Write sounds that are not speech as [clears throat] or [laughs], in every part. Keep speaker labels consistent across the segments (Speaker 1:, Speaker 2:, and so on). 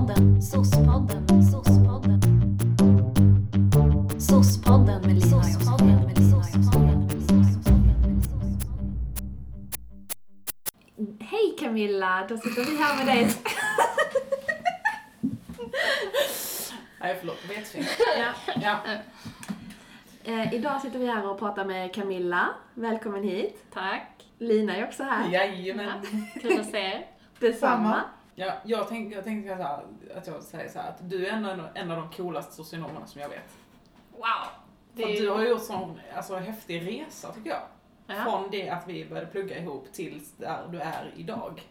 Speaker 1: Sospodden, sospodden, sospodden. Sospodden med Lina.
Speaker 2: Hej Camilla, då sitter vi här med dig.
Speaker 3: Nej förlåt, vetfing.
Speaker 2: Ja.
Speaker 3: Ja.
Speaker 2: Eh, idag sitter vi här och pratar med Camilla. Välkommen hit.
Speaker 4: Tack.
Speaker 2: Lina är också här.
Speaker 3: Jajamän.
Speaker 4: Kul att se er.
Speaker 2: Detsamma.
Speaker 3: Ja, jag tänkte, jag här, att jag säger så här, att du är en av, en av de coolaste socionomerna som jag vet.
Speaker 4: Wow.
Speaker 3: För att
Speaker 4: ju-
Speaker 3: du har gjort sån alltså, häftig resa tycker jag.
Speaker 4: Ja.
Speaker 3: Från det att vi började plugga ihop till där du är idag.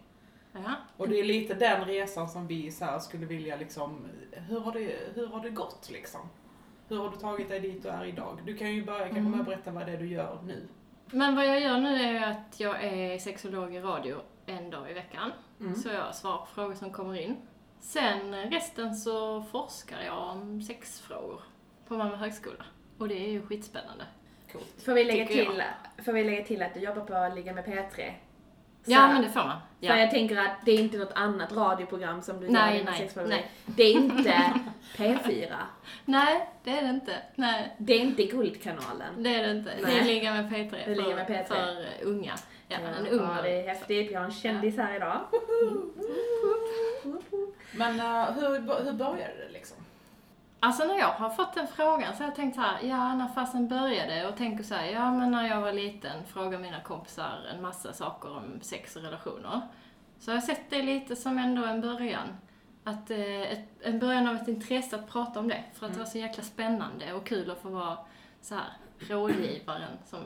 Speaker 4: Ja.
Speaker 3: Och det är lite den resan som vi så skulle vilja liksom, hur har det, hur har det gått liksom? Hur har du tagit dig dit du är idag? Du kan ju börja, kanske
Speaker 4: Mm.
Speaker 3: börja berätta vad det är du gör nu.
Speaker 4: Men vad jag gör nu är att jag är sexolog i radio en dag i veckan.
Speaker 3: Mm.
Speaker 4: Så jag svarar på frågor som kommer in. Sen resten så forskar jag om sexfrågor på Malmö högskola. Och det är ju skitspännande.
Speaker 3: Coolt.
Speaker 2: Får vi, lägga till, får vi lägga till att du jobbar på Ligga med P3? Så-
Speaker 4: Ja, men det får man.
Speaker 2: För
Speaker 4: Ja.
Speaker 2: jag tänker att det är inte något annat radioprogram som du
Speaker 4: Nej,
Speaker 2: gör
Speaker 4: nej,
Speaker 2: sexfrågor i.
Speaker 4: nej.
Speaker 2: Det är [laughs] inte P4.
Speaker 4: Nej, det är det inte. Nej,
Speaker 2: Det är inte Guldkanalen.
Speaker 4: det är det inte.
Speaker 2: Nej.
Speaker 4: Det är Ligga med P3
Speaker 2: Det är Ligga med
Speaker 4: för,
Speaker 2: P3.
Speaker 4: för unga. Ja, en ung
Speaker 2: ja, det är häftigt. Jag har en kändis här idag.
Speaker 3: Men eh, hur, hur började det liksom?
Speaker 4: Alltså när jag har fått den frågan så har jag tänkt så här, ja när fasen började och tänker så här, ja men när jag var liten frågade mina kompisar en massa saker om sex och relationer. Så har jag sett det lite som ändå en början. Att, eh, ett, en början av ett intresse att prata om det. För att det var så jäkla spännande och kul att få vara så här rådgivaren som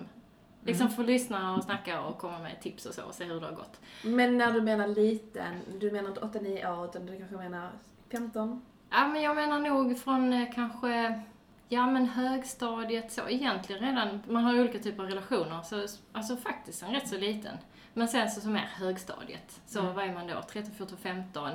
Speaker 4: liksom får lyssna och snacka och komma med tips och så och se hur det har gått.
Speaker 2: Men när du menar liten, du menar inte 8-9 år utan du kanske menar 15?
Speaker 4: Ja, men jag menar nog från eh, kanske, ja men högstadiet så egentligen redan, man har olika typer av relationer, så alltså faktiskt en rätt så liten. Men sen så som är högstadiet, så
Speaker 2: Mm.
Speaker 4: vad är man då? 13, 14, 15,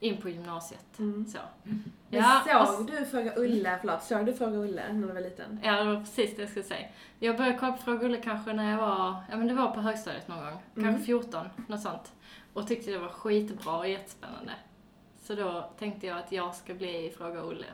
Speaker 4: in på gymnasiet.
Speaker 2: Mm.
Speaker 4: Så.
Speaker 2: Men
Speaker 4: Ja,
Speaker 2: såg du Fråga Ulle, förlåt, såg du Fråga Ulle när du var liten?
Speaker 4: Ja, det var precis det jag skulle säga. Jag började kolla på Fråga Ulle kanske när jag var, ja men det var på högstadiet någon gång. Kanske
Speaker 2: Mm.
Speaker 4: 14, något sånt. Och tyckte det var skitbra och jättespännande. Så då tänkte jag att jag ska bli Fråga Olle.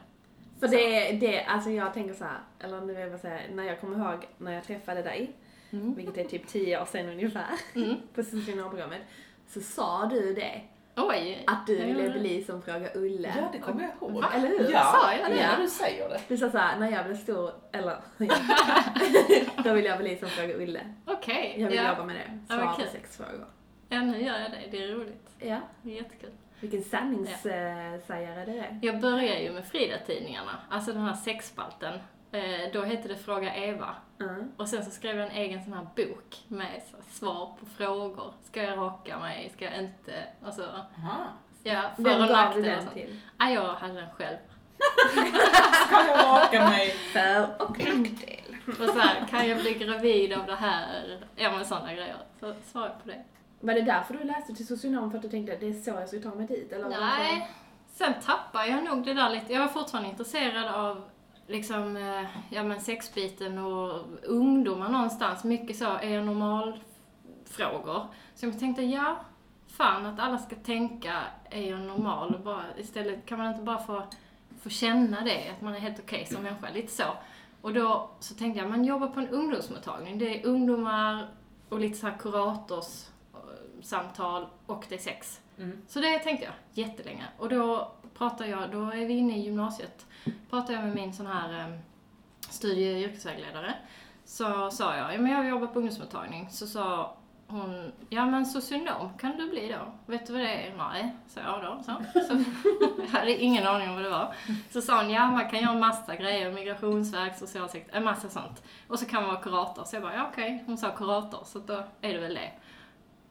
Speaker 2: För det, det, alltså jag tänker så här, eller nu vill jag säga, när jag kommer ihåg när jag träffade dig,
Speaker 4: Mm.
Speaker 2: vilket är typ 10 år sedan ungefär,
Speaker 4: Mm. [laughs]
Speaker 2: på socionomprogrammet, så sa du det,
Speaker 4: Oj!
Speaker 2: att du ville bli som Fråga Ulle.
Speaker 3: Ja, det kommer jag ihåg.
Speaker 4: Va?
Speaker 2: Eller hur?
Speaker 3: Ja,
Speaker 4: Sa jag det?
Speaker 3: ja,
Speaker 2: Ja.
Speaker 3: du säger det.
Speaker 2: Du sa såhär, när jag blev stor, eller [laughs] då vill jag bli som Fråga Ulle.
Speaker 4: Okej.
Speaker 2: Jag vill
Speaker 4: ja.
Speaker 2: jobba med det,
Speaker 4: Ja,
Speaker 2: svara
Speaker 4: vad
Speaker 2: på
Speaker 4: kul.
Speaker 2: sexfrågor.
Speaker 4: ja, nu gör jag det. Det är roligt.
Speaker 2: Ja,
Speaker 4: Det är jättekul.
Speaker 2: vilken sanningssägare det är.
Speaker 4: Jag började ju med Frida-tidningarna, alltså den här sexspalten. Eh, Då hette det Fråga Eva.
Speaker 2: Mm.
Speaker 4: Och sen så skrev jag en egen sån här bok med så svar på frågor. Ska jag raka mig? Ska jag inte? Alltså,
Speaker 3: Aha.
Speaker 4: ja, för
Speaker 2: Vem
Speaker 4: och
Speaker 2: gav du
Speaker 4: nackdelar och
Speaker 2: den
Speaker 4: sånt.
Speaker 2: till?
Speaker 4: Ja, jag hade den själv. [laughs]
Speaker 3: Ska jag raka mig?
Speaker 2: För och nackdel.
Speaker 4: Och så här, kan jag bli gravid av det här? Ja men sådana grejer. Så svarade jag på det.
Speaker 2: Var det därför du läste till socionom? För att du tänkte att det är så jag ska ta mig dit? Eller varför?
Speaker 4: Nej, sen tappade jag nog det där lite. Jag var fortfarande intresserad av liksom, eh, ja men sexbiten och ungdomar någonstans. Mycket så, är normal? Frågor. Så jag tänkte, ja, fan att alla ska tänka, är jag normal? Och bara, istället kan man inte bara få, få känna det, att man är helt okej som människa, lite så. Och då så tänkte jag, man jobbar på en ungdomsmottagning. Det är ungdomar och lite så här kurators samtal och det är sex.
Speaker 3: Mm.
Speaker 4: Så det tänkte jag jättelänge. Och då pratar jag, då är vi inne i gymnasiet, pratar jag med min sån här um, studie och yrkesvägledare. Så sa jag, ja men jag jobbar på ungdomsmottagning. Så sa hon, ja men socionom kan du bli då? Vet du vad det är? Nej, sa jag då. Så. så [laughs] jag hade ingen aning om vad det var. Så sa hon, ja man kan göra massa grejer, migrationsverk, socialsektor, en massa sånt. Och så kan man vara kurator. Så jag bara, ja okej, hon sa kurator, så då är det väl det.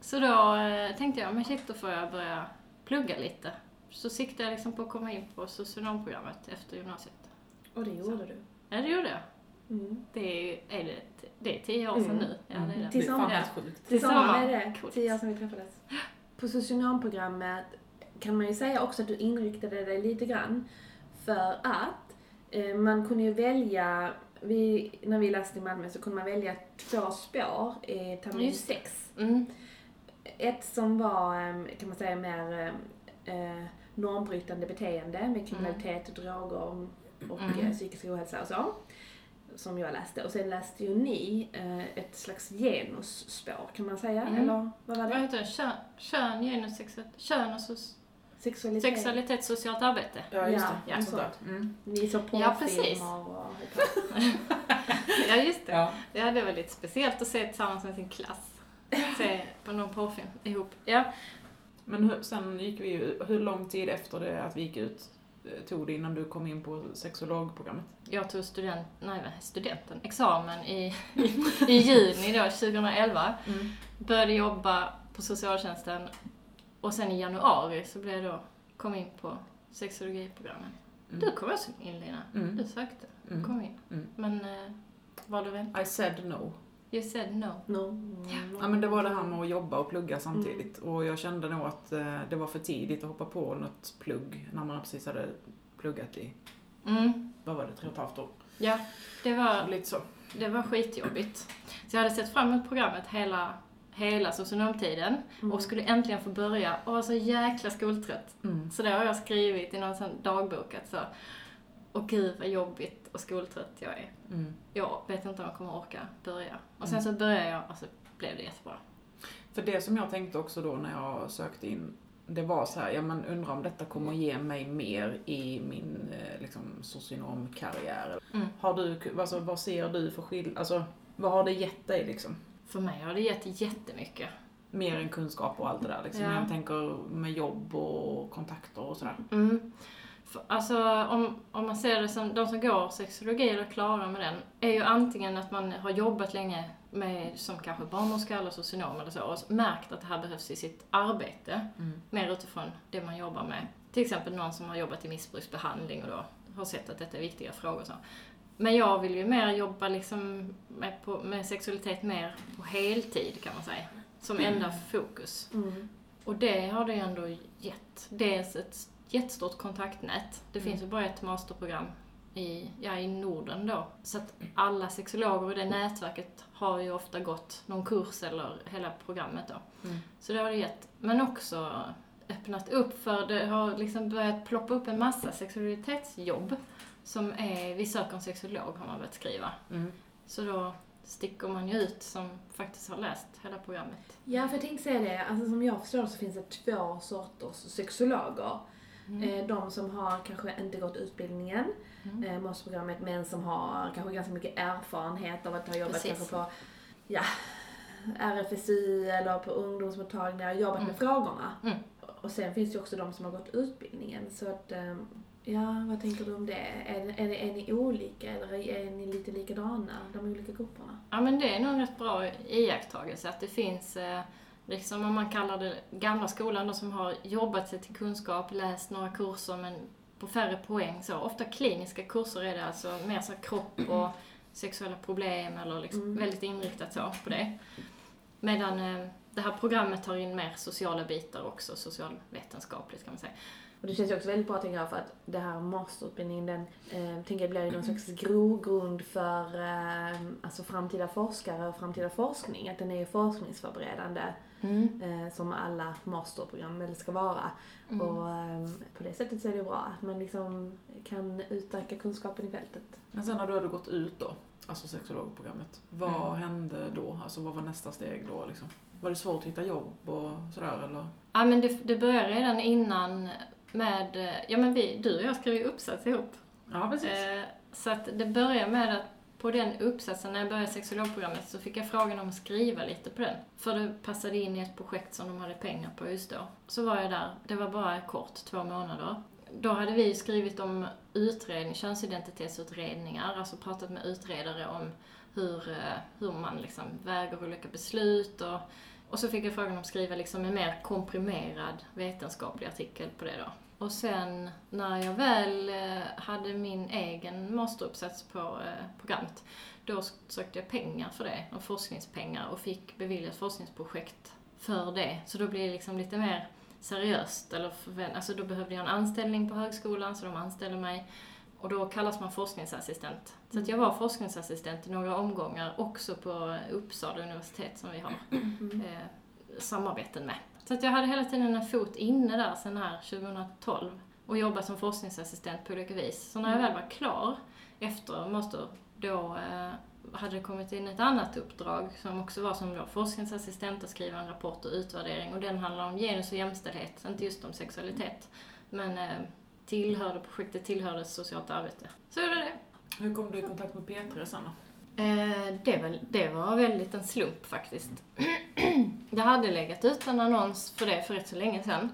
Speaker 4: Så då eh, tänkte jag, men shit, då får jag börja plugga lite. Så siktade jag liksom på att komma in på socionomprogrammet efter gymnasiet.
Speaker 2: Och det gjorde du.
Speaker 4: Ja, det gjorde jag.
Speaker 2: Mm.
Speaker 4: Det är, är det, det är tio år sedan
Speaker 2: Mm.
Speaker 4: nu. Ja, det är det.
Speaker 2: Till sommar.
Speaker 3: sjukt.
Speaker 2: Till sommar är det
Speaker 4: Coolt.
Speaker 2: tio år sedan vi träffades. På socionomprogrammet kan man ju säga också att du inriktade dig lite grann för att eh, man kunde ju välja, vi, när vi läste i Malmö så kunde man välja två spår i termin
Speaker 4: Just det.
Speaker 2: sex.
Speaker 4: Mm.
Speaker 2: Ett som var, eh, kan man säga, mer eh, normbrytande beteende med kriminalitet, droger och
Speaker 4: Mm.
Speaker 2: eh, psykisk ohälsa och så. Som jag läste. Och sen läste ju ni eh, ett slags genusspår kan man säga,
Speaker 4: Mm.
Speaker 2: eller vad var
Speaker 4: Vad
Speaker 2: det?
Speaker 4: heter det? Kön, kön genus, sexualitet, kön och
Speaker 2: Sexualitet.
Speaker 4: sexualitet, socialt arbete.
Speaker 3: Ja, just det.
Speaker 4: ja.
Speaker 3: Sånt där. Mm.
Speaker 2: Ni såg
Speaker 4: Ja, precis.
Speaker 2: och... [laughs]
Speaker 4: Ja, just det.
Speaker 3: Ja.
Speaker 4: Ja, det var lite speciellt att se tillsammans med sin klass. [laughs] Se på någon porrfilm ihop. Ja.
Speaker 3: Men hur, sen gick vi ju, hur lång tid efter det att vi gick ut eh, tog det innan du kom in på sexologprogrammet?
Speaker 4: Jag tog student, nej, studenten, examen i, i, [laughs] i juni då, 2011.
Speaker 3: Mm.
Speaker 4: Började jobba på socialtjänsten och sen i januari så blev jag då, kom in på sexologiprogrammet.
Speaker 3: Mm.
Speaker 4: Du kom också in Lina.
Speaker 3: Mm.
Speaker 4: Du sökte,
Speaker 3: Mm.
Speaker 4: kom in.
Speaker 3: Mm.
Speaker 4: Men eh, var du väntade?
Speaker 3: I said no.
Speaker 4: You said no.
Speaker 2: No.
Speaker 3: Ja men det var det här med att jobba och plugga samtidigt och jag kände nog att eh, det var för tidigt att hoppa på något plugg när man precis hade pluggat i,
Speaker 4: Mm.
Speaker 3: vad var det, tre och ett halvt år?
Speaker 4: Ja, det var,
Speaker 3: Lite så.
Speaker 4: det var skitjobbigt. Så jag hade sett fram emot programmet hela, hela socionomtiden
Speaker 2: Mm.
Speaker 4: och skulle äntligen få börja och var så jäkla skoltrött.
Speaker 3: Mm.
Speaker 4: Så det har jag skrivit i någon sån dagbok att så, åh gud vad jobbigt och skoltrött jag är.
Speaker 3: Mm.
Speaker 4: Jag vet inte om jag kommer orka börja. Och sen så började jag och så blev det jättebra.
Speaker 3: För det som jag tänkte också då när jag sökte in, det var så här, ja men undrar om detta kommer ge mig mer i min eh, liksom, socionomkarriär.
Speaker 4: Mm.
Speaker 3: Har du, alltså, vad ser du för skillnad, alltså vad har det gett dig liksom?
Speaker 4: För mig har det gett jättemycket.
Speaker 3: Mer än kunskap och allt det där liksom.
Speaker 4: Ja.
Speaker 3: Jag tänker med jobb och kontakter och sådär.
Speaker 4: Mm. För, alltså om, om man ser det som, de som går sexologi eller klarar med den, är ju antingen att man har jobbat länge med, som kanske barnmorska eller socionom eller så, och märkt att det här behövs i sitt arbete,
Speaker 3: Mm.
Speaker 4: mer utifrån det man jobbar med. Till exempel någon som har jobbat i missbruksbehandling och då har sett att detta är viktiga frågor. och Så. Men jag vill ju mer jobba liksom med, på, med sexualitet mer på heltid kan man säga. Som enda fokus.
Speaker 2: Mm.
Speaker 4: Och det har det ändå gett. Dels ett jättestort kontaktnät. Det
Speaker 3: Mm.
Speaker 4: finns ju bara ett masterprogram i, ja, i Norden då. Så att alla sexologer i det nätverket har ju ofta gått någon kurs eller hela programmet då.
Speaker 3: Mm.
Speaker 4: Så det har det gett. Men också öppnat upp för det har liksom börjat ploppa upp en massa sexualitetsjobb som är, vi söker en sexolog har man börjat skriva.
Speaker 3: Mm.
Speaker 4: Så då sticker man ju ut som faktiskt har läst hela programmet.
Speaker 2: Ja, för jag tänkte säga det. Alltså, som jag förstår så finns det två sorters sexologer. Eh, De som har kanske inte gått utbildningen,
Speaker 4: Mm.
Speaker 2: eh, masterprogrammet, men som har kanske ganska mycket erfarenhet av att ha jobbat
Speaker 4: Precis.
Speaker 2: kanske på ja, RFSU eller på ungdomsmottagningar och jobbat med frågorna.
Speaker 4: Mm.
Speaker 2: Och sen finns det också de som har gått utbildningen. Så att, eh, ja, vad tänker du om det? Är, är, är ni olika eller är ni lite likadana, de olika grupperna?
Speaker 4: Ja men det är nog en rätt bra iakttagelse att det finns, eh, liksom om man kallar det gamla skolan, de som har jobbat sig till kunskap, läst några kurser men på färre poäng så. Ofta kliniska kurser är det alltså mer så kropp och sexuella problem eller liksom
Speaker 2: Mm.
Speaker 4: väldigt inriktat så på det. Medan eh, det här programmet tar in mer sociala bitar också, socialvetenskapligt kan man säga.
Speaker 2: Och det känns ju också väldigt bra tänker jag för att det här masterutbildningen den eh, tänker jag blir ju någon slags grogrund för eh, alltså framtida forskare och framtida forskning. Att den är ju forskningsförberedande eh, som alla masterprogram väl ska vara.
Speaker 4: Mm.
Speaker 2: Och eh, på det sättet så är det bra att man liksom kan utöka kunskapen i fältet.
Speaker 3: Men sen när du hade gått ut då, alltså sexologprogrammet, vad
Speaker 4: Mm.
Speaker 3: hände då? Alltså vad var nästa steg då liksom? Var det svårt att hitta jobb och sådär eller?
Speaker 4: Ja men det, det börjar redan innan med, eh, ja men vi, du och jag skrev ju uppsats ihop.
Speaker 3: Ja precis.
Speaker 4: Eh, så att det börjar med att på den uppsatsen, när jag började sexologprogrammet, så fick jag frågan om att skriva lite på den. För det passade in i ett projekt som de hade pengar på just då. Så var jag där, det var bara kort, två månader. Då hade vi skrivit om utredning, könsidentitetsutredningar, alltså pratat med utredare om hur, eh, hur man liksom väger olika beslut och, och så fick jag frågan om att skriva liksom en mer komprimerad vetenskaplig artikel på det då. Och sen när jag väl eh, hade min egen masteruppsats på eh, programmet, då sökte jag pengar för det, och forskningspengar, och fick beviljat forskningsprojekt för det. Så då blev det liksom lite mer seriöst, eller alltså då behövde jag en anställning på högskolan, så de anställde mig. Och då kallas man forskningsassistent. Så att jag var forskningsassistent i några omgångar, också på Uppsala universitet som vi har.
Speaker 2: Mm.
Speaker 4: Eh, samarbeten med. Så att jag hade hela tiden en fot inne där sen här 2012 och jobbat som forskningsassistent på olika vis. Så när jag väl var klar efter master, då eh, hade det kommit in ett annat uppdrag som också var som då forskningsassistent att skriva en rapport och utvärdering och den handlar om genus och jämställdhet, inte just om sexualitet. Men eh, tillhörde, projektet tillhörde socialt arbete. Så gjorde jag det.
Speaker 3: Hur kom du i kontakt med P3 sen då?
Speaker 4: Eh, det, var, det var väldigt en slump faktiskt. Jag hade legat ut en annons för det för rätt så länge sedan.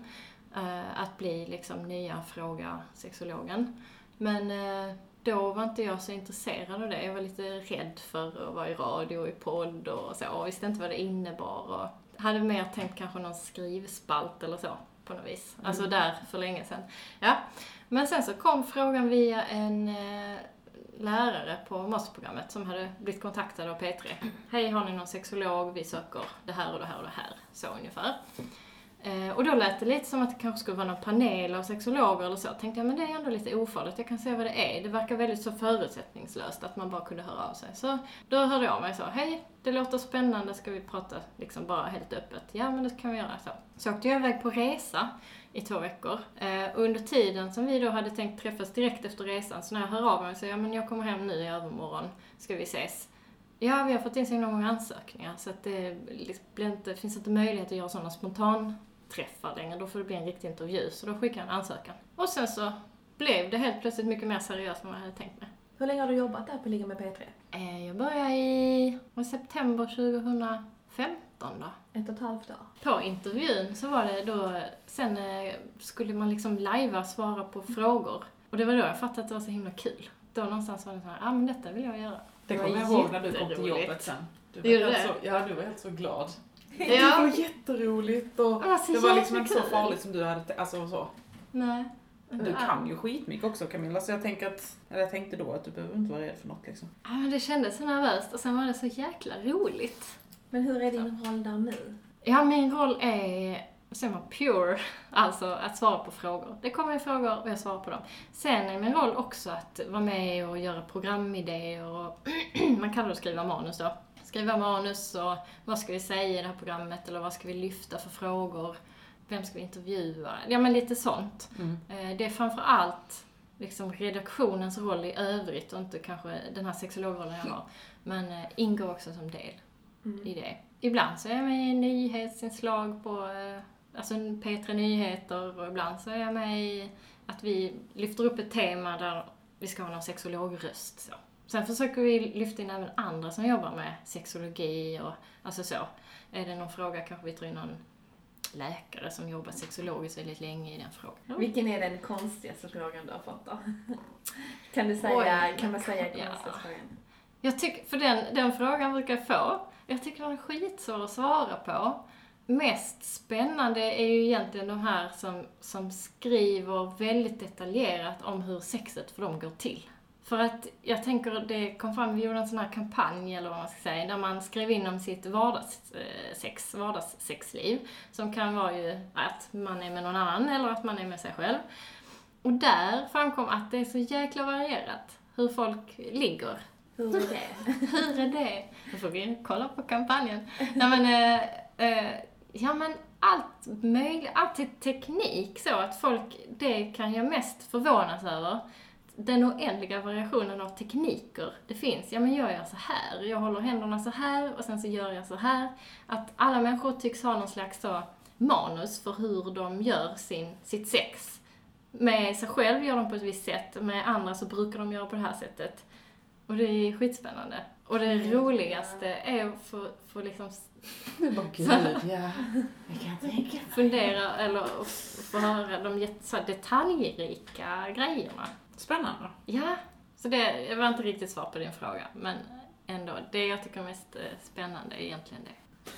Speaker 4: Eh, att bli liksom nya Fråga sexologen. Men eh, då var inte jag så intresserad av det. Jag var lite rädd för att vara i radio och i podd och så. Och visste inte vad det innebar. Och hade mer tänkt kanske någon skrivspalt eller så på något vis. Alltså där för länge sedan. Ja. Men sen så kom frågan via en eh, lärare på masterprogrammet som hade blivit kontaktade av P3. Hej, har ni någon sexolog? Vi söker det här och det här och det här. Så ungefär. Eh, och då lät det lite som att det kanske skulle vara någon panel av sexologer eller så. Tänkte jag, men det är ändå lite ofarligt. Jag kan se vad det är. Det verkar väldigt så förutsättningslöst att man bara kunde höra av sig. Så då hörde jag mig så, hej, det låter spännande. Ska vi prata liksom bara helt öppet? Ja, men det kan vi göra. Så, så åkte jag iväg på resa i två veckor. Eh, och under tiden som vi då hade tänkt träffas direkt efter resan, så när jag hör av mig så säger, ja men jag kommer hem nu i övermorgon, ska vi ses? Ja, vi har fått in så himla många ansökningar så att det liksom blir inte, finns inte möjlighet att göra sådana spontan spontanträffar längre. Då får det bli en riktig intervju. Så då skickade jag en ansökan. Och sen så blev det helt plötsligt mycket mer seriöst än vad jag hade tänkt mig.
Speaker 2: Hur länge har du jobbat där på Ligga med P3?
Speaker 4: Eh, Jag började i det september 2015 då.
Speaker 2: Ett och ett halvt år.
Speaker 4: På intervjun så var det då, sen eh, skulle man liksom lajva svara på frågor. Och det var då jag fattade att det var så himla kul. Då någonstans var det så här, ja ah, men detta vill jag göra.
Speaker 3: Det
Speaker 4: var
Speaker 3: kommer jag ihåg när du kom till jobbet sen. Du
Speaker 4: Det
Speaker 3: var, helt
Speaker 4: det?
Speaker 3: så, ja, du var helt så glad.
Speaker 4: Ja.
Speaker 3: Det var jätteroligt och
Speaker 4: Det var så
Speaker 3: det var liksom inte så farligt som du hade alltså så.
Speaker 4: Nej.
Speaker 3: Du kan ju skitmycket också Camilla, så jag tänker att, eller jag tänkte då att du behöver inte vara rädd för något liksom.
Speaker 4: Ja, men det kändes så nervöst och sen var det så jäkla roligt.
Speaker 2: Men hur är din roll där nu?
Speaker 4: Ja, min roll är, säger man, pure, alltså att svara på frågor. Det kommer ju frågor och jag svarar på dem. Sen är min roll också att vara med och göra programidéer och [clears throat] man kallar det att skriva manus då. Skriva manus och vad ska vi säga i det här programmet eller vad ska vi lyfta för frågor? Vem ska vi intervjua? Ja, men lite sånt. Eh, Det är framför allt liksom redaktionens roll i övrigt och inte kanske den här sexologrollen jag har. Men eh, ingår också som del i det. Ibland så är jag med i nyhetsinslag på eh, alltså P3 Nyheter och ibland så är jag med i att vi lyfter upp ett tema där vi ska ha någon sexologröst. Så. Sen försöker vi lyfta in även andra som jobbar med sexologi och alltså så. Är det någon fråga kanske vi tar in någon läkare som jobbar sexologiskt väldigt länge i den frågan.
Speaker 2: Vilken är den konstigaste frågan du har fått då? [laughs] Kan du säga,
Speaker 4: Oj,
Speaker 2: kan man säga
Speaker 4: ja.
Speaker 2: konstigaste frågan?
Speaker 4: Jag tycker, för den, den frågan brukar jag få. Jag tycker den är skitsvår att svara på. Mest spännande är ju egentligen de här som, som skriver väldigt detaljerat om hur sexet för dem går till. För att jag tänker, det kom fram, vi gjorde en sån här kampanj eller vad man ska säga, där man skrev in om sitt vardagssex, vardagssexliv. Som kan vara ju att man är med någon annan eller att man är med sig själv. Och där framkom att det är så jäkla varierat hur folk ligger.
Speaker 2: Hur är det? [laughs]
Speaker 4: Hur är det? Då får vi kolla på kampanjen. Nej men, eh, eh, ja men allt möjligt, alltid teknik så att folk, det kan jag mest förvånas över. Den oändliga variationen av tekniker det finns. Ja men jag gör så här, jag håller händerna så här och sen så gör jag så här. Att alla människor tycks ha någon slags så manus för hur de gör sin, sitt sex. Med sig själv gör de på ett visst sätt, med andra så brukar de göra på det här sättet. Och det är skitspännande. Och det roligaste är att få, få liksom
Speaker 3: Du bara, [laughs] gud, ja. Jag kan tänka mig.
Speaker 4: fundera eller få höra de jätte- så detaljrika grejerna.
Speaker 3: Spännande.
Speaker 4: Ja, så det jag var inte riktigt svar på din fråga, men ändå. Det jag tycker är mest eh, spännande är egentligen det.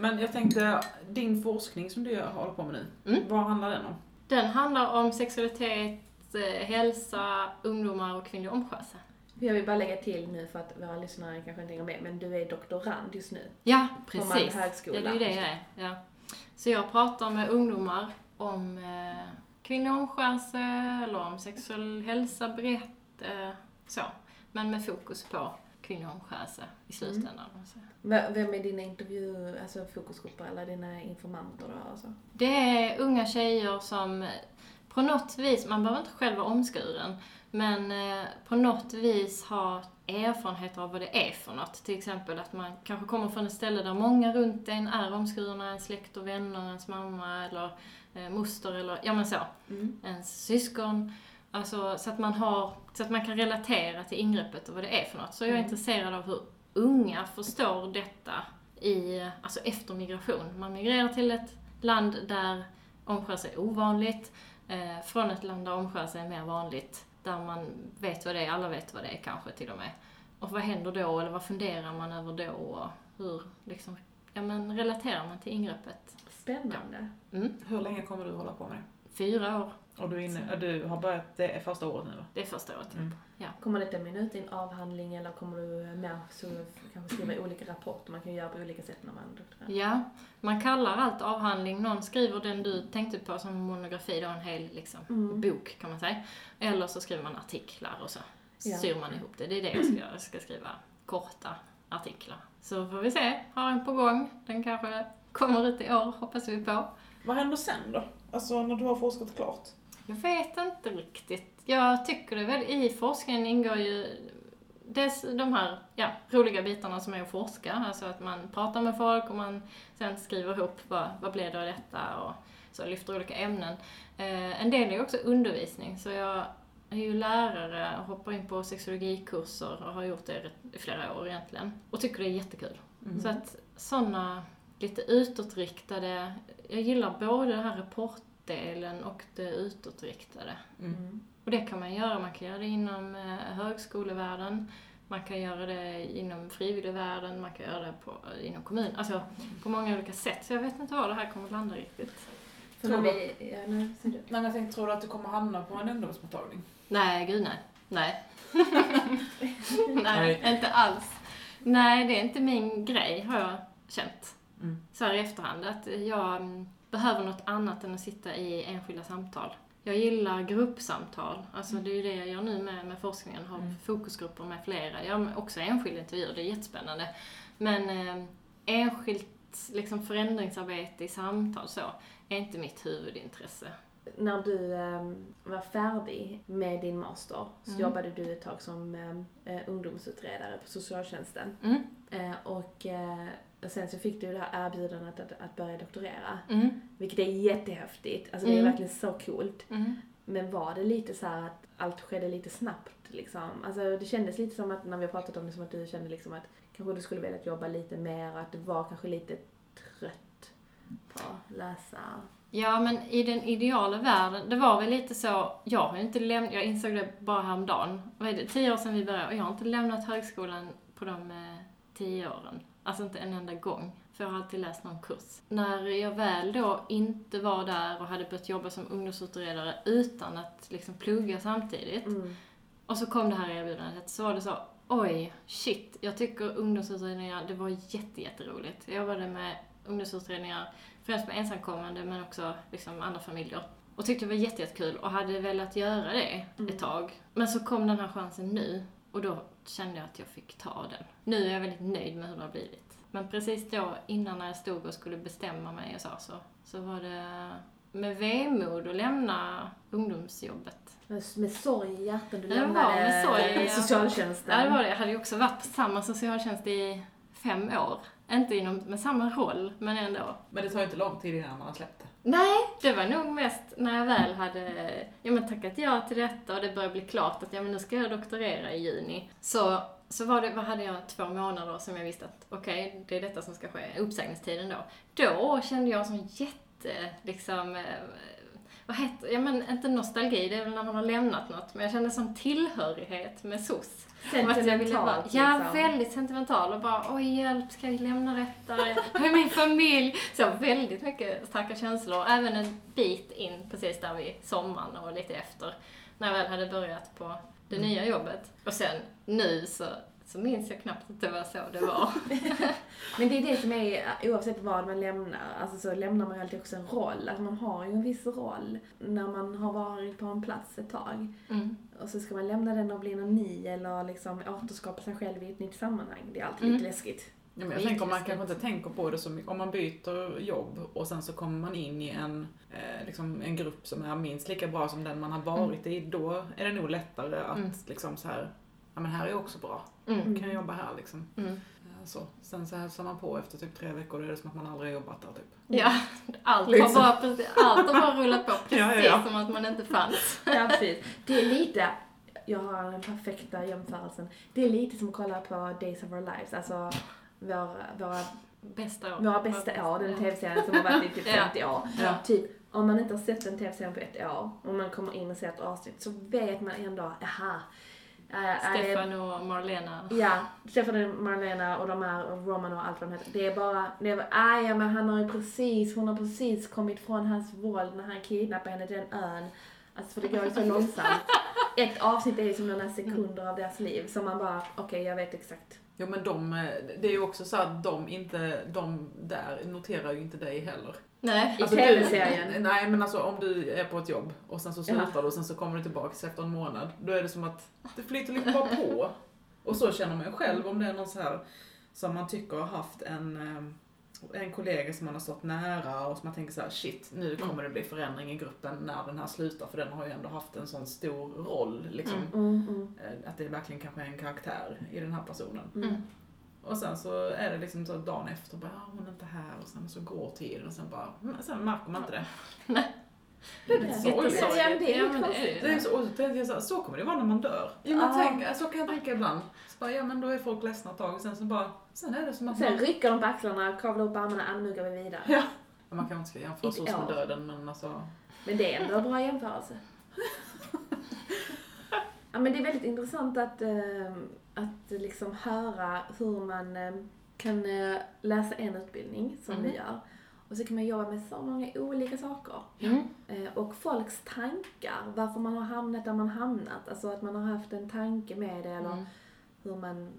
Speaker 3: Men jag tänkte, din forskning som du håller på med nu,
Speaker 4: Mm.
Speaker 3: vad handlar den om?
Speaker 4: Den handlar om sexualitet, eh, hälsa, ungdomar och kvinnlig omskärelse.
Speaker 2: Jag vill bara lägga till nu för att våra lyssnare kanske inte hänger med, men du är doktorand just nu.
Speaker 4: Ja,
Speaker 2: På Malmö
Speaker 4: precis.
Speaker 2: högskola.
Speaker 4: Ja, det är ju det jag är. Ja. Så jag pratar med ungdomar om eh, kvinnlig omskärelse eller om sexuell hälsa brett. Eh, så. Men med fokus på kvinnlig omskärelse i slutändan.
Speaker 2: V- Vem är dina intervju, alltså fokusgrupper eller dina informanter då? Alltså?
Speaker 4: Det är unga tjejer som på något vis, man behöver inte själv vara omskuren, men eh, på något vis har erfarenheter av vad det är för något. Till exempel att man kanske kommer från ett ställe där många runt en är omskurna, ens släkt och vänner, ens mamma eller eh, moster eller, ja men så,
Speaker 2: Mm.
Speaker 4: ens syskon. Alltså så att man har, så att man kan relatera till ingreppet och vad det är för något. Så jag är
Speaker 2: Mm.
Speaker 4: intresserad av hur unga förstår detta i, alltså efter migration. Man migrerar till ett land där omskärelse är ovanligt, eh, från ett land där omskärelse är mer vanligt, där man vet vad det är, alla vet vad det är kanske till och med. Och vad händer då, eller vad funderar man över då, och hur liksom, ja men relaterar man till ingreppet?
Speaker 2: Spännande.
Speaker 4: Mm.
Speaker 3: Hur länge kommer du hålla på med det?
Speaker 4: Fyra år,
Speaker 3: Och du, är inne, ja, du har börjat, det är första året nu va?
Speaker 4: det är första året.
Speaker 3: Mm.
Speaker 2: Kommer detta mynna ut i en avhandling eller kommer du mer så kanske skriva olika rapporter? Man kan ju göra på olika sätt när man doktorerar.
Speaker 4: Ja, man kallar allt avhandling. Någon skriver den du tänkte på som monografi, då en hel liksom,
Speaker 2: Mm.
Speaker 4: bok kan man säga. Eller så skriver man artiklar och så
Speaker 2: Ja.
Speaker 4: syr man ihop det. Det är det jag ska göra. Jag ska skriva korta artiklar. Så får vi se. Har en på gång. Den kanske kommer ut i år, hoppas vi på.
Speaker 3: Vad händer sen då? Alltså när du har forskat klart?
Speaker 4: Jag vet inte riktigt. Jag tycker det väl, i forskningen ingår ju dels de här ja, roliga bitarna som är att forska, alltså att man pratar med folk och man sen skriver ihop vad, vad blev det av detta och så lyfter olika ämnen. Eh, en del är ju också undervisning, så jag är ju lärare och hoppar in på sexologikurser och har gjort det i flera år egentligen. Och tycker det är jättekul.
Speaker 3: Mm.
Speaker 4: Så att sådana lite utåtriktade, jag gillar både den här rapportdelen och det utåtriktade.
Speaker 3: Mm.
Speaker 4: Och det kan man göra, man kan göra det inom eh, högskolevärlden, man kan göra det inom frivilligvärlden, man kan göra det på, inom kommunen, alltså på många olika sätt. Så jag vet inte var det här kommer att landa riktigt.
Speaker 3: Tror du-
Speaker 2: vi, ja.
Speaker 3: Nej tror du att du kommer hamna på en ungdomsmottagning?
Speaker 4: Nej, gud nej. Nej. [laughs] nej,
Speaker 3: Nej.
Speaker 4: inte alls. Nej, det är inte min grej har jag känt.
Speaker 3: Mm.
Speaker 4: Så här i efterhand, att jag mm, behöver något annat än att sitta i enskilda samtal. Jag gillar gruppsamtal, alltså det är ju det jag gör nu med, med forskningen, har
Speaker 3: Mm.
Speaker 4: fokusgrupper med flera. Jag har också enskilda intervjuer, det är jättespännande. Men eh, enskilt liksom förändringsarbete i samtal så, är inte mitt huvudintresse.
Speaker 2: När du ehm, var färdig med din master så
Speaker 4: Mm.
Speaker 2: jobbade du ett tag som ehm, eh, ungdomsutredare på socialtjänsten.
Speaker 4: Mm.
Speaker 2: Eh, och eh, sen så fick du det här erbjudandet att, att börja doktorera.
Speaker 4: Mm.
Speaker 2: Vilket är jättehäftigt. Alltså det är
Speaker 4: Mm.
Speaker 2: verkligen så coolt.
Speaker 4: Mm.
Speaker 2: Men var det lite så här att allt skedde lite snabbt liksom? Alltså det kändes lite som att när vi har pratat om det som att du kände liksom att kanske du skulle vilja jobba lite mer och att du var kanske lite trött på att läsa.
Speaker 4: Ja, men i den ideala världen, det var väl lite så, jag har inte lämnat, jag insåg det bara häromdagen, vad är det, tio år sedan vi började, och jag har inte lämnat högskolan på de eh, tio åren. Alltså inte en enda gång. För jag har alltid läst någon kurs. När jag väl då inte var där och hade börjat jobba som ungdomsutredare utan att liksom plugga samtidigt,
Speaker 2: Mm.
Speaker 4: och så kom det här erbjudandet, så var det så, oj, shit, jag tycker ungdomsutredningar, det var jätte, jätteroligt. Jag jobbade med ungdomsutredningar, främst med ensamkommande men också liksom andra familjer. Och tyckte det var jätte, jättekul och hade velat göra det
Speaker 2: Mm.
Speaker 4: ett tag. Men så kom den här chansen nu och då kände jag att jag fick ta den. Nu är jag väldigt nöjd med hur det har blivit. Men precis då, innan när jag stod och skulle bestämma mig och så, så, så var det med vemod att lämna ungdomsjobbet.
Speaker 2: Med, sorg i hjärtat du
Speaker 4: det var
Speaker 2: lämnade
Speaker 4: med sorg
Speaker 2: socialtjänsten.
Speaker 4: Ja, det var det. Jag hade ju också varit på samma socialtjänst i fem år. Inte inom, med samma roll, men ändå.
Speaker 3: Men det tar ju inte lång tid innan man har släppt det.
Speaker 4: Nej, det var nog mest när jag väl hade ja, men tackat ja till detta och det började bli klart att ja, men nu ska jag doktorera i juni. Så, så var det, vad hade jag, två månader som jag visste att okej, det är detta som ska ske, uppsägningstiden då. Då kände jag som jätte, liksom, eh, vad heter, ja men inte nostalgi, det är väl när man har lämnat något, men jag kände som tillhörighet med SOS. Vara,
Speaker 2: Sentimentalt
Speaker 4: Ja,
Speaker 2: liksom.
Speaker 4: väldigt sentimental och bara oj hjälp, ska jag lämna detta? Här är min familj. Så väldigt mycket starka känslor, även en bit in precis där vid sommaren och lite efter. När jag väl hade börjat på det nya jobbet. Och sen nu så så minns jag knappt att det var så det var. [laughs]
Speaker 2: Men det är det som är, oavsett vad man lämnar, alltså så lämnar man ju alltid också en roll. Alltså man har ju en viss roll när man har varit på en plats ett tag.
Speaker 4: Mm.
Speaker 2: Och så ska man lämna den och bli någon ny eller liksom återskapa sig själv i ett nytt sammanhang. Det är alltid
Speaker 4: Mm.
Speaker 2: lite läskigt.
Speaker 3: Ja, men jag tänker om man kanske inte tänker på det så mycket. Om man byter jobb och sen så kommer man in i en, eh, liksom en grupp som är minst lika bra som den man har varit i, då är det nog lättare att
Speaker 4: Mm.
Speaker 3: liksom så här, ja men här är också bra.
Speaker 4: Mm.
Speaker 3: Kan jag jobba här liksom.
Speaker 4: Mm.
Speaker 3: Eh, Så. Sen så hälsar man på efter typ tre veckor, då är det som att man aldrig har jobbat där typ.
Speaker 4: Ja, allt har,
Speaker 2: Liksom.
Speaker 4: bara, precis- allt har bara rullat på [laughs] precis
Speaker 3: Ja, ja, ja.
Speaker 4: som att man inte fanns. [laughs]
Speaker 2: Ja, precis. Det är lite, jag har den perfekta jämförelsen. Det är lite som att kolla på Days of Our Lives, alltså våra, våra,
Speaker 4: Bästa år.
Speaker 2: våra bästa år, den tv-serien som har varit i typ [laughs]
Speaker 4: Ja.
Speaker 2: 50 år.
Speaker 3: Ja.
Speaker 2: Typ, om man inte har sett den tv-serien på ett år och man kommer in och ser ett avsnitt så vet man ändå, aha. Äh,
Speaker 4: Stefan och Marlena.
Speaker 2: Ja, Stefan och Marlena och de här, och Roman och allt vad de heter. Det är bara, det är bara, ah, ja men han har ju precis, hon har precis kommit från hans våld när han kidnappade henne till den ön. Alltså för det går ju så långsamt. [laughs] Ett avsnitt är ju som några sekunder av deras liv som man bara, okej jag vet exakt.
Speaker 3: Jo men de, eh, det är ju också så att de inte, de där noterar ju inte dig heller.
Speaker 4: Nej.
Speaker 2: I
Speaker 3: Alltså,
Speaker 2: TV-serien.
Speaker 3: Du, [laughs] nej men alltså om du är på ett jobb och sen så
Speaker 2: Ja.
Speaker 3: slutar du och sen så kommer du tillbaka efter en månad. Då är det som att det flyter lite bara på. Och så känner man ju själv om det är någon så här som man tycker har haft en, eh, en kollega som man har stått nära och som man tänker så här: shit nu kommer det bli förändring i gruppen när den här slutar för den har ju ändå haft en sån stor roll liksom.
Speaker 2: Mm, mm,
Speaker 3: Eh, Att det verkligen kanske är en karaktär i den här personen.
Speaker 2: mm.
Speaker 4: Mm.
Speaker 3: Och sen så är det liksom så dagen efter, bara, "Ah, hon är inte här och sen så går tiden och sen bara, mm, sen märker man inte det. [laughs]
Speaker 2: Det är
Speaker 3: lite
Speaker 2: det.
Speaker 3: sorgligt.
Speaker 2: Ja, det är ju konstigt.
Speaker 3: Så, och så kommer det vara när man dör. Ja, men
Speaker 2: Ja.
Speaker 3: tänk, så kan jag tänka ibland. Bara, ja men då är folk ledsna ett tag och sen så bara, sen är det som att
Speaker 2: Sen
Speaker 3: man...
Speaker 2: rycker de på axlarna, kavlar upp armarna, anmuggar vi vidare.
Speaker 3: Ja. Man kanske inte ska jämföra så
Speaker 2: jag.
Speaker 3: döden men alltså.
Speaker 2: Men det är ändå en bra jämförelse. [laughs] ja, men det är väldigt intressant att, eh, att liksom höra hur man eh, kan eh, läsa en utbildning som
Speaker 3: Mm.
Speaker 2: vi gör. Och så kan man jobba med så många olika saker.
Speaker 4: Mm.
Speaker 2: Eh, och folks tankar, varför man har hamnat där man hamnat. Alltså att man har haft en tanke med det eller
Speaker 4: Mm.
Speaker 2: Hur man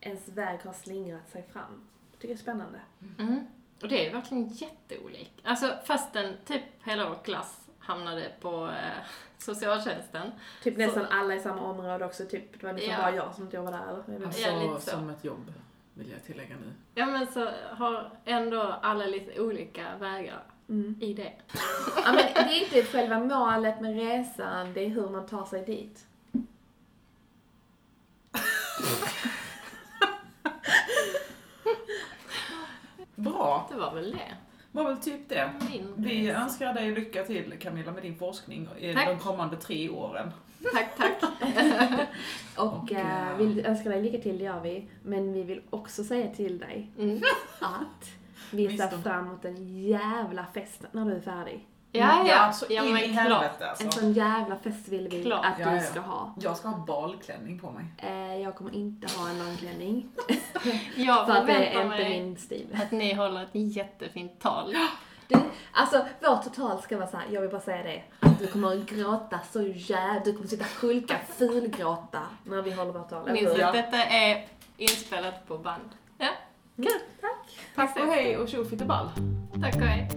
Speaker 2: ens väg har slingrat sig fram. Jag tycker det är spännande.
Speaker 4: Mm. Och det är verkligen jätteolikt. Alltså fastän typ hela vår klass hamnade på eh, socialtjänsten.
Speaker 2: Typ
Speaker 4: Så-
Speaker 2: nästan alla i samma område också. Typ, det var liksom
Speaker 4: Ja.
Speaker 2: bara jag som inte jobbade där. Eller? Jag.
Speaker 3: Alltså
Speaker 4: lite så.
Speaker 3: som ett jobb, vill jag tillägga nu.
Speaker 4: Ja men så har ändå alla lite olika vägar
Speaker 2: Mm.
Speaker 4: i det.
Speaker 2: Ja, men det är inte själva målet med resan, det är hur man tar sig dit.
Speaker 3: Bra,
Speaker 4: Det var väl det.
Speaker 3: var väl typ det.
Speaker 4: Min
Speaker 3: Vi
Speaker 4: resa.
Speaker 3: önskar dig lycka till Camilla med din forskning i
Speaker 4: Tack.
Speaker 3: de kommande tre åren.
Speaker 4: Tack, tack. [laughs]
Speaker 2: Och,
Speaker 3: Och,
Speaker 2: eh,
Speaker 3: eh,
Speaker 2: vi önskar dig lycka till, det gör vi. Men vi vill också säga till dig
Speaker 4: Mm.
Speaker 2: att vi ser
Speaker 3: Visst.
Speaker 2: fram emot en jävla fest när du är färdig.
Speaker 4: Ja, ja.
Speaker 3: så
Speaker 4: ja
Speaker 3: in
Speaker 4: men
Speaker 3: i
Speaker 4: klart.
Speaker 3: helvete
Speaker 2: En
Speaker 3: alltså.
Speaker 2: sån jävla fest vill vi
Speaker 4: Klart.
Speaker 2: att
Speaker 3: Ja,
Speaker 2: du
Speaker 3: ja.
Speaker 2: ska ha.
Speaker 3: Jag ska ha balklänning på mig.
Speaker 2: Eh, jag kommer inte ha en långklänning. [laughs] [laughs]
Speaker 4: Jag
Speaker 2: För att det är inte min stil.
Speaker 4: att ni håller ett jättefint tal.
Speaker 2: Du, alltså vårt total ska vara så här, jag vill bara säga det. Att du kommer att gråta så jävla, du kommer sitta hulka, fulgråta när vi håller vårt tal.
Speaker 4: Minns att detta är inspelat på band. Ja,
Speaker 2: Kul, tack.
Speaker 3: Tack och hej och tjofiteball.
Speaker 4: tack och hej.